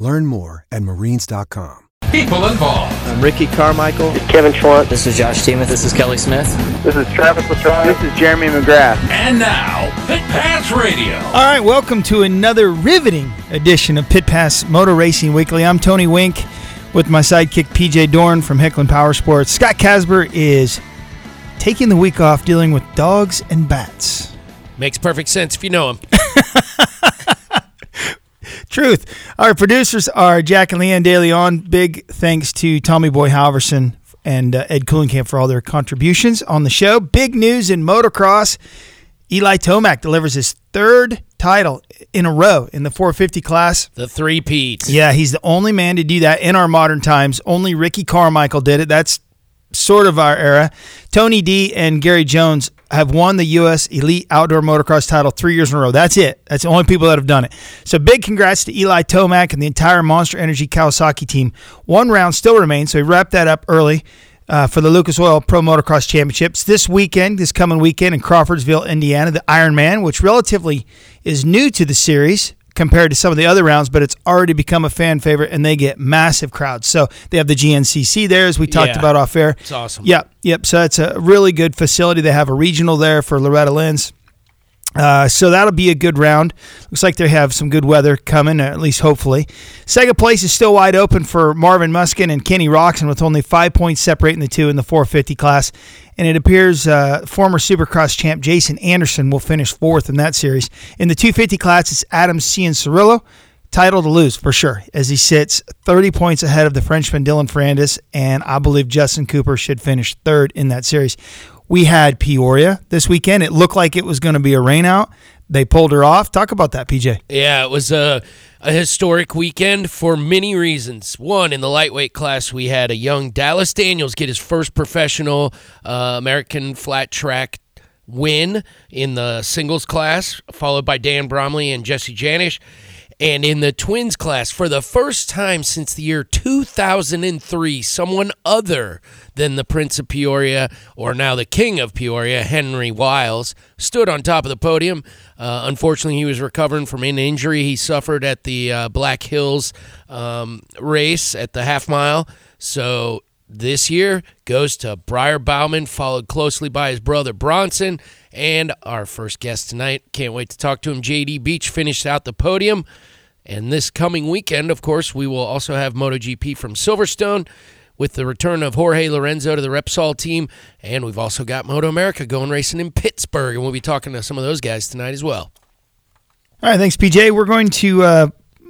Learn more at marines.com. People involved. I'm Ricky Carmichael. Kevin Schwantz. This is Josh Teemuth. This is Kelly Smith. This is Travis Latrobe. This is Jeremy McGrath. And now, Pit Pass Radio. All right, welcome to another riveting edition of Pit Pass Motor Racing Weekly. I'm Tony Wink with my sidekick PJ Dorn from Hicklin Power Sports. Scott Casper is taking the week off dealing with dogs and bats. Makes perfect sense if you know him. Truth. Our producers are Jack and Leanne Daly on. Big thanks to Tommy Boy Halverson and uh, Ed Coolingham for all their contributions on the show. Big news in motocross. Eli Tomac delivers his third title in a row in the 450 class. The three Pete's. Yeah, he's the only man to do that in our modern times. Only Ricky Carmichael did it. That's sort of our era. Tony D and Gary Jones have won the U.S. Elite Outdoor Motocross title three years in a row. That's it. That's the only people that have done it. So big congrats to Eli Tomac and the entire Monster Energy Kawasaki team. One round still remains, so we wrapped that up early. Uh, for the Lucas Oil Pro Motocross Championships this weekend, this coming weekend in Crawfordsville, Indiana, the Ironman, which relatively is new to the series, compared to some of the other rounds, but it's already become a fan favorite and they get massive crowds. So they have the GNCC there, as we talked Yeah. about off air. It's awesome. Yep, yep. So it's a really good facility. They have a regional there for Loretta Lynn's. Uh, so that'll be a good round. Looks like they have some good weather coming, at least hopefully. Second place is still wide open for Marvin Musquin and Kenny Roczen, with only five points separating the two in the 450 class. And it appears uh, former Supercross champ Jason Anderson will finish fourth in that series. In the 250 class, it's Adam Cianciarulo. Title to lose for sure, as he sits 30 points ahead of the Frenchman Dylan Ferrandis, and I believe Justin Cooper should finish third in that series. We had Peoria this weekend. It looked like it was going to be a rainout. They pulled her off. Talk about that, PJ. Yeah, it was a, a historic weekend for many reasons. One, in the lightweight class, we had a young Dallas Daniels get his first professional uh, American flat track win in the singles class, followed by Dan Bromley and Jesse Janisch. And in the twins class, for the first time since the year 2003, someone other than the Prince of Peoria, or now the King of Peoria, Henry Wiles, stood on top of the podium. Uh, unfortunately, he was recovering from an injury he suffered at the uh, Black Hills um, race at the half mile. So this year goes to Briar Bauman, followed closely by his brother Bronson. And our first guest tonight, can't wait to talk to him. JD Beach finished out the podium. And this coming weekend, of course, we will also have MotoGP from Silverstone with the return of Jorge Lorenzo to the Repsol team. And we've also got Moto America going racing in Pittsburgh. And we'll be talking to some of those guys tonight as well. All right, thanks, PJ. We're going to uh,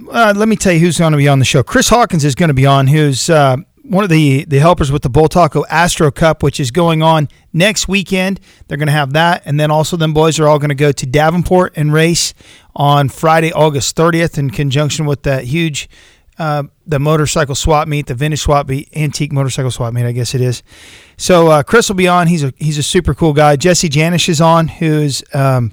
uh, let me tell you who's going to be on the show. Chris Hawkins is going to be on, who's uh, one of the the helpers with the Bultaco Astro Cup, which is going on next weekend. They're going to have that, and then also them boys are all going to go to Davenport and race on Friday, August 30th, in conjunction with that huge. Uh, the motorcycle swap meet, the vintage swap meet, antique motorcycle swap meet, I guess it is. So uh, Chris will be on. He's a he's a super cool guy. Jesse Janisch is on, who's um,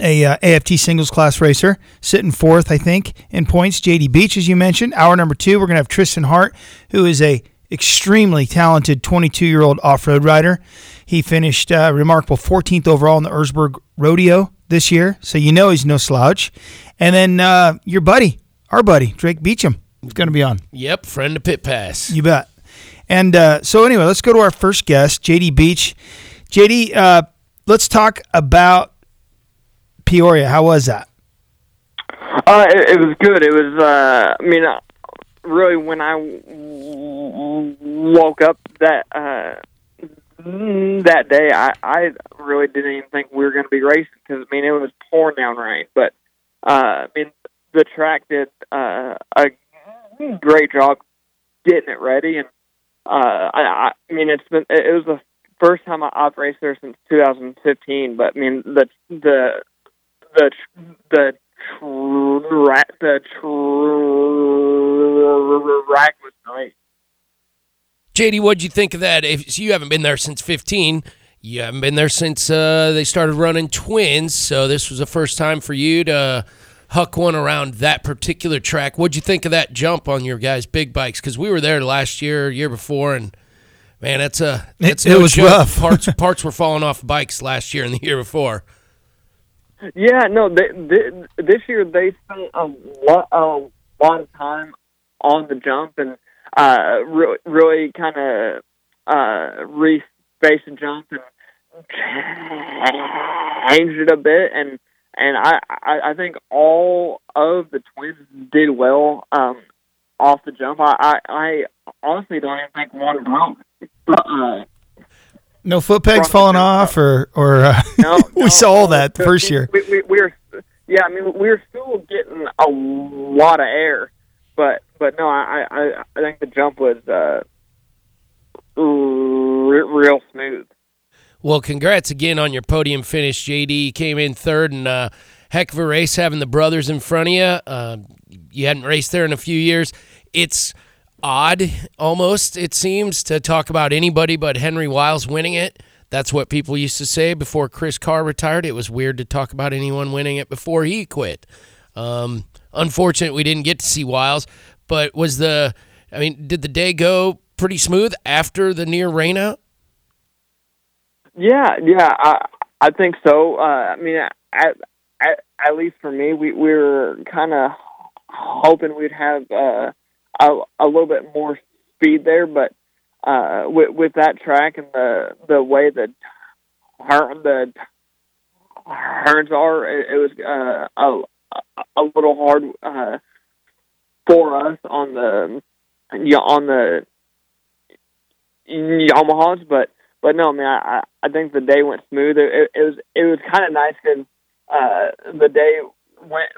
a uh, AFT singles class racer, sitting fourth, I think, in points. JD Beach, as you mentioned. Hour number two, we're going to have Trystan Hart, who is a extremely talented 22 year old off road rider. He finished uh, remarkable 14th overall in the Erzberg Rodeo this year, so you know he's no slouch. And then uh, your buddy, our buddy Drake Beecham, is going to be on. Yep, friend of Pit Pass. You bet. And uh, so, anyway, let's go to our first guest, JD Beach. JD, uh, let's talk about Peoria. How was that? Uh, it, it was good. It was. Uh, I mean, uh, really, when I woke up that uh, that day, I I really didn't even think we were going to be racing because I mean it was pouring down rain. But uh, I mean, the track did uh, a great job getting it ready, and uh, I, I mean it's been it was the first time I- I've raced there since 2015. But I mean the the the the tra- the rack was nice. JD, what'd you think of that? If so you haven't been there since 15, you haven't been there since uh, they started running twins, so this was the first time for you to huck one around that particular track. What'd you think of that jump on your guys' big bikes? Because we were there last year, year before, and man, that's a that's It- no it was joke. rough. parts parts were falling off bikes last year and the year before. Yeah, no, they, they, this year they spent a lot, a lot of time on the jump and uh, really, really kind of uh, re-spaced the jump and changed it a bit. And and I, I, I think all of the twins did well um, off the jump. I, I, I honestly don't even think one broke. Uh, No foot pegs falling jump. off, or or uh, No, we no, saw all no. that the first year. We, we, we were, yeah, I mean, we were still getting a lot of air, but but no, I I, I think the jump was uh, re- real smooth. Well, congrats again on your podium finish, JD. You came in third, and uh, heck of a race having the brothers in front of you. Uh, you hadn't raced there in a few years. It's odd, almost, it seems, to talk about anybody but Henry Wiles winning it. That's what people used to say before Chris Carr retired. It was weird to talk about anyone winning it before he quit. Um, unfortunate we didn't get to see Wiles, but was the, I mean, did the day go pretty smooth after the near rainout? Yeah, yeah, I I think so. Uh, I mean, at, at least for me, we we were kind of hoping we'd have uh, a a little bit more speed there, but uh, with with that track and the the way that turn the turns are, it, it was uh, a a little hard uh, for us on the on the Yamahas, but but no, man, I I think the day went smooth. It, it, it was it was kind of nice because uh, the day went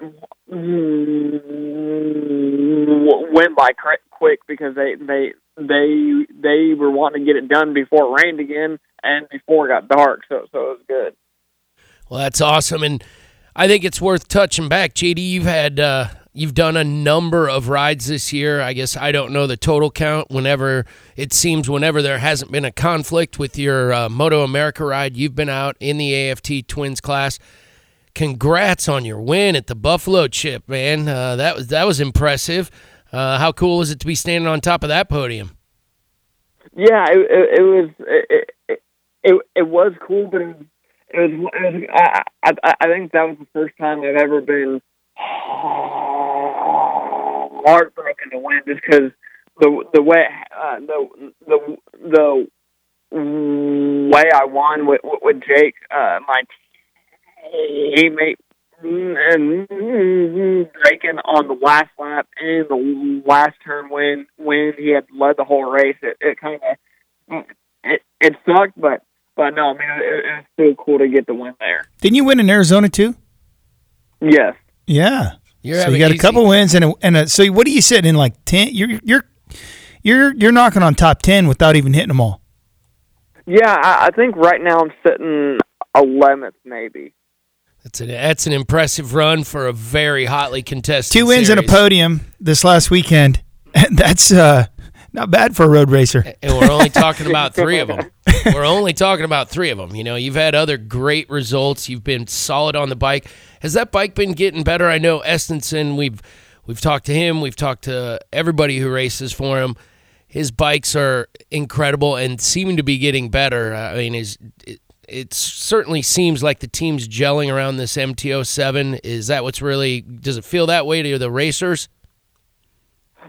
went by quick because they they they they were wanting to get it done before it rained again and before it got dark. So so it was good. Well, that's awesome, and I think it's worth touching back. JD, you've had uh, you've done a number of rides this year. I guess I don't know the total count. Whenever it seems, whenever there hasn't been a conflict with your uh, Moto America ride, you've been out in the AFT Twins class. Congrats on your win at the Buffalo Chip, man. Uh, that was that was impressive. Uh, how cool is it to be standing on top of that podium? Yeah, it, it, it was it, it it it was cool, but it was it was, I, I I think that was the first time I've ever been heartbroken to win, just because the the way uh, the the the way I won with with Jake, uh, my teammate, Mm, and mm-hmm, breaking on the last lap and the last turn when when he had led the whole race. It, it kind of it, it sucked, but but no, man, it, it was still cool to get the win there. Didn't you win in Arizona too? Yes. Yeah. You're so you got a couple wins and a, and a, so what are you sitting in like ten? You're you're you're you're knocking on top ten without even hitting them all. Yeah, I, I think right now I'm sitting eleventh, maybe. That's an that's an impressive run for a very hotly contested. Two wins and a podium this last weekend. That's uh, not bad for a road racer. and we're only talking about three of them. We're only talking about three of them. You know, you've had other great results. You've been solid on the bike. Has that bike been getting better? I know Estenson. We've we've talked to him. We've talked to everybody who races for him. His bikes are incredible and seem to be getting better. I mean, is it, it certainly seems like the team's gelling around this MT-07. Is that what's really? Does it feel that way to the racers?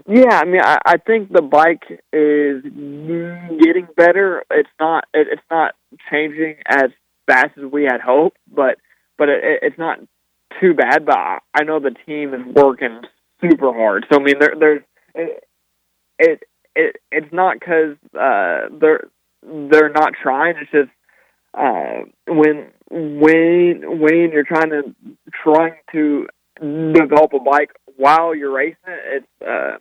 Yeah, I mean, I, I think the bike is getting better. It's not it, it's not changing as fast as we had hoped, but but it, it's not too bad. But I, I know the team is working super hard. So I mean, there there's it it, it it's not because uh, they're they're not trying. It's just uh, when when when you're trying to trying to develop a bike while you're racing it, it's uh,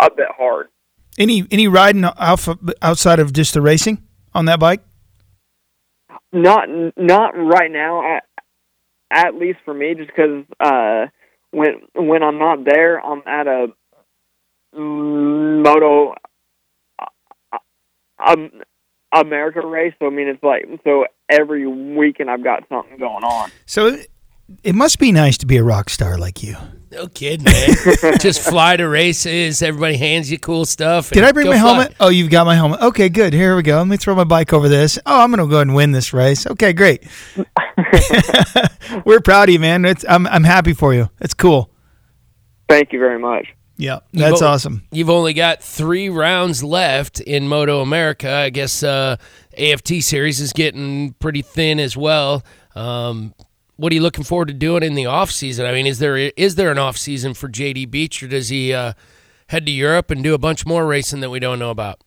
a bit hard. Any any riding alpha outside of just the racing on that bike? Not not right now. At, at least for me, just because uh, when when I'm not there, I'm at a Moto uh, um, America race. So I mean, it's like so every weekend I've got something going on. So it must be nice to be a rock star like you. No kidding, man. Just fly to races. Everybody hands you cool stuff. Did I bring my fly. helmet? Oh, you've got my helmet. Okay, good. Here we go. Let me throw my bike over this. Oh, I'm going to go ahead and win this race. Okay, great. We're proud of you, man. It's, I'm I'm happy for you. It's cool. Thank you very much. Yeah, that's vote- awesome. You've only got three rounds left in Moto America. I guess uh, AFT series is getting pretty thin as well. Um, what are you looking forward to doing in the off season? I mean, is there is there an off season for JD Beach, or does he uh, head to Europe and do a bunch more racing that we don't know about?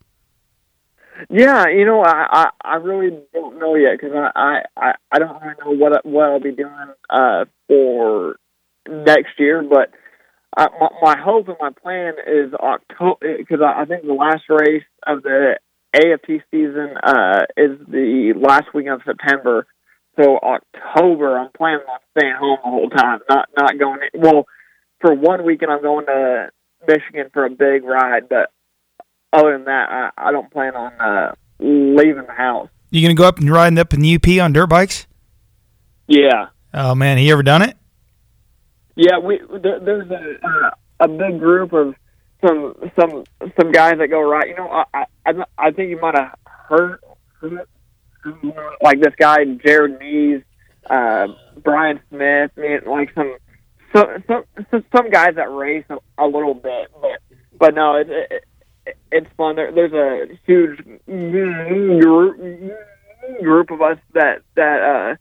Yeah, you know, I I, I really don't know yet because I, I I I don't really know what I- what I'll be doing uh for next year, but. Uh, my, my hope and my plan is October because I, I think the last race of the AFT season uh, is the last week of September. So October, I'm planning on staying home the whole time, not not going. In, well, for one weekend, I'm going to Michigan for a big ride, but other than that, I, I don't plan on uh, leaving the house. You going to go up and riding up in the UP on dirt bikes? Yeah, Oh man, have you ever done it? Yeah. We there, there's a uh, a big group of some some some guys that go right. You know, I I, I think you might have heard, like this guy Jared Mees, uh, Bryan Smith, I mean, like some some some some, guys that race a, a little bit, but but no, it, it, it it's fun. There, there's a huge group group of us that that uh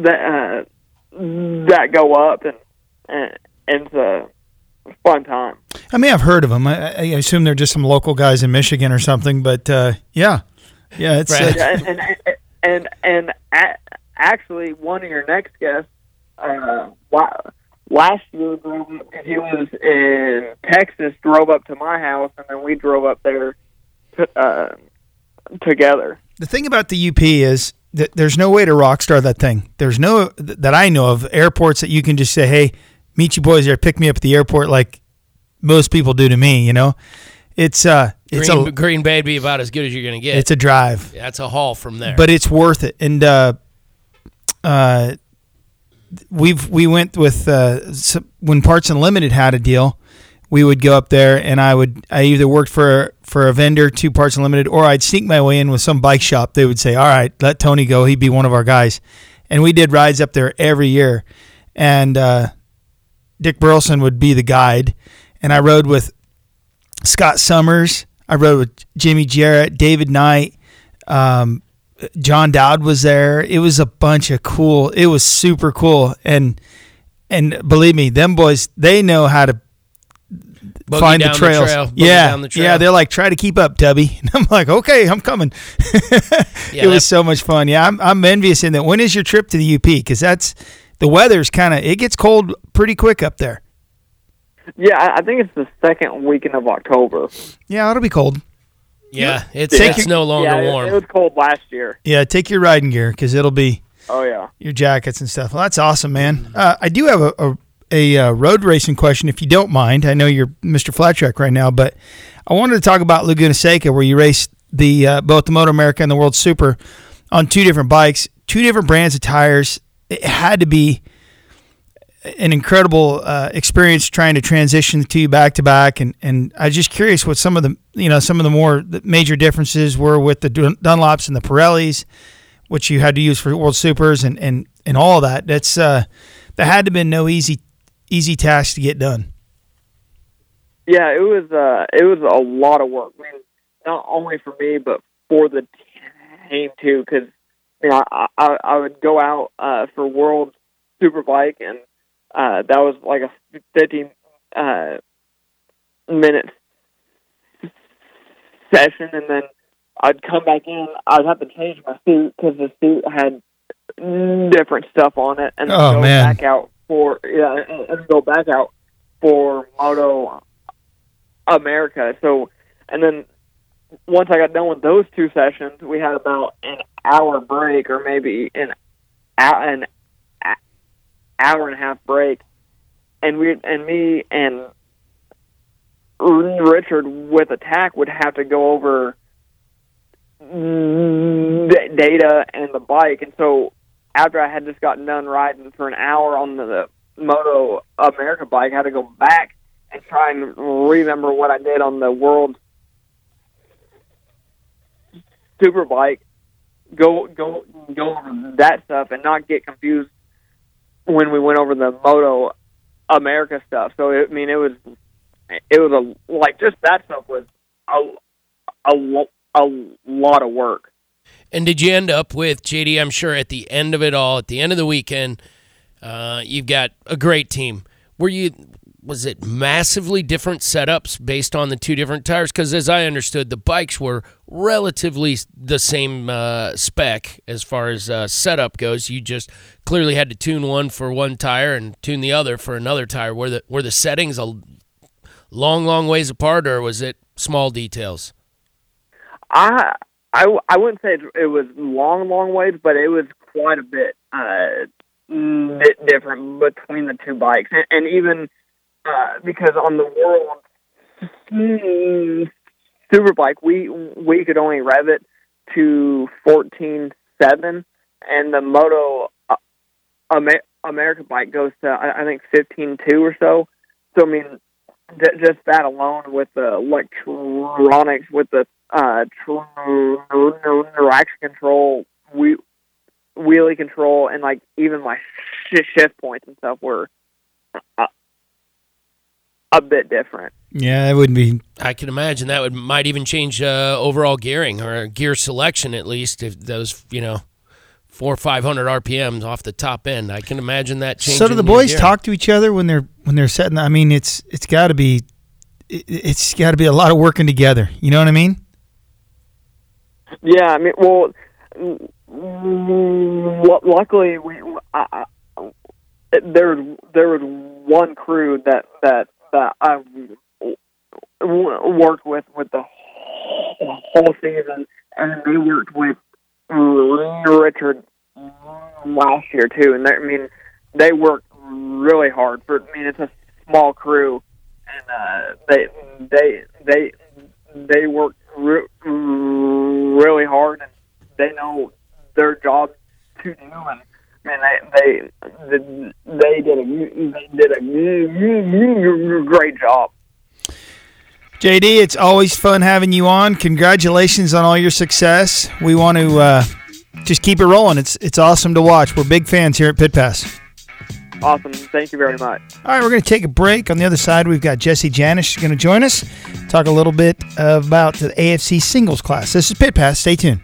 that uh that go up and and, and it's a fun time. I mean, I've heard of them. I, I assume they're just some local guys in Michigan or something. But uh, yeah, yeah, it's Right. uh, Yeah, and and and, and a, actually, one of your next guests, uh, last year, he was in Texas, drove up to my house, and then we drove up there to, uh, together. the thing about the UP is that there's no way to rock star that thing. There's no that I know of airports that you can just say, "Hey, meet you boys there, pick me up at the airport," like most people do to me. You know, it's uh, it's Green, a Green Bay be about as good as you're going to get. it's a drive. That's a haul from there. but it's worth it. And uh, uh, we've we went with uh, some, when Parts Unlimited had a deal. We would go up there, and I would I either worked for for a vendor to Parts Unlimited, or I'd sneak my way in with some bike shop. They would say, "All right, let Tony go. He'd be one of our guys," and we did rides up there every year. And uh, Dick Burleson would be the guide, and I rode with Scott Summers. I rode with Jimmy Jarrett, David Knight, um, John Dowd was there. It was a bunch of cool. It was super cool, and and believe me, them boys they know how to Boogie find the trails. trail, yeah, down the trail. yeah. They're like, try to keep up, Tubby. And I'm like, okay, I'm coming. Yeah, it was so much fun. Yeah, I'm, I'm envious in that. When is your trip to the UP? Because that's the weather's kind of it gets cold pretty quick up there. Yeah, I, I think it's the second weekend of October. Yeah, it'll be cold. yeah, it's, Take it's no longer yeah, warm. It, was cold last year. Yeah, take your riding gear because it'll be Oh yeah. your jackets and stuff. Well, that's awesome, man. Uh, I do have a, a, a uh, road racing question, if you don't mind. I know you're Mr. Flat Track right now, but I wanted to talk about Laguna Seca, where you raced the uh, both the Moto America and the World Super on two different bikes, two different brands of tires. It had to be an incredible uh, experience trying to transition two back to back, and and I was just curious what some of the you know some of the more major differences were with the Dunlops and the Pirellis which you had to use for World Supers and and and all that. That's uh, that had to been no easy easy task to get done. Yeah, it was uh it was a lot of work. I mean, not only for me but for the team too, because you know I, I I would go out uh for World Superbike and uh that was like a fifteen uh minute session, and then I'd come back in. I'd have to change my suit because the suit had different stuff on it, and Oh, go man. back out for yeah, and, and go back out for Moto America. So, and then once I got done with those two sessions, we had about an hour break, or maybe an an hour and a half break, and we and me and Richard with attack would have to go over data and the bike, and so after I had just gotten done riding for an hour on the Moto America bike, I had to go back and try and remember what I did on the World Superbike. Go go go over that stuff and not get confused when we went over the Moto America stuff. So it, I mean, it was it was a like just that stuff was a a, a lot of work. And did you end up with JD? I'm sure at the end of it all, at the end of the weekend, uh, you've got a great team. Were you? Was it massively different setups based on the two different tires? Because as I understood, the bikes were relatively the same uh, spec as far as uh, setup goes. You just clearly had to tune one for one tire and tune the other for another tire. Were the were the settings a long, long ways apart, or was it small details? I I, I wouldn't say it, was long, long ways, but it was quite a bit uh, bit different between the two bikes, and, and even uh, because on the world superbike, we we could only rev it to fourteen seven, and the Moto uh, Amer- America bike goes to I, I think fifteen two or so. So I mean, j- just that alone with the electronics, with the uh, traction control, we wheelie control, and like even my sh- shift points and stuff were a, a bit different. Yeah, that wouldn't be. I can imagine that would might even change uh, overall gearing or gear selection at least if those you know four or five hundred RPMs off the top end. I can imagine that changing. So do the boys gear. talk to each other when they're when they're setting? I mean, it's it's got to be it, it's got to be a lot of working together. You know what I mean? Yeah, I mean, well, lu- luckily we I, I, there was there was one crew that that that I w- worked with with the whole season, and they worked with Richard last year too. And I mean, they worked really hard. For I mean, it's a small crew, and uh, they they they they work re- really hard, and they know their job to do. And man, they they they did a they did a great job. JD, it's always fun having you on. Congratulations on all your success. We want to uh, just keep it rolling. It's it's awesome to watch. We're big fans here at Pit Pass. Awesome. Thank you very much. All right, we're going to take a break. On the other side, we've got Jesse Janisch going to join us, talk a little bit about the AFT singles class. This is Pit Pass. Stay tuned.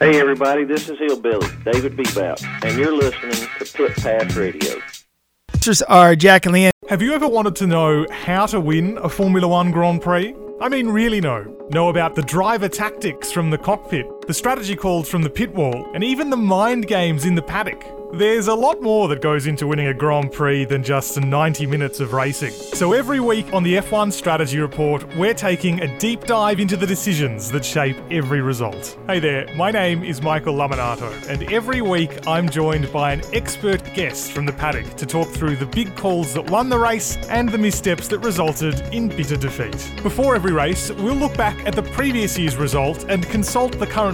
Hey everybody, this is Hillbilly, David Bebout, and you're listening to Pit Pass Radio. Sponsors are uh, Jack and Leanne. Have you ever wanted to know how to win a Formula One Grand Prix? I mean, really know. Know about the driver tactics from the cockpit, the strategy calls from the pit wall, and even the mind games in the paddock. There's a lot more that goes into winning a Grand Prix than just 90 minutes of racing. So every week on the F1 Strategy Report, we're taking a deep dive into the decisions that shape every result. Hey there, my name is Michael Laminato, and every week I'm joined by an expert guest from the paddock to talk through the big calls that won the race and the missteps that resulted in bitter defeat. Before every race, we'll look back at the previous year's result and consult the current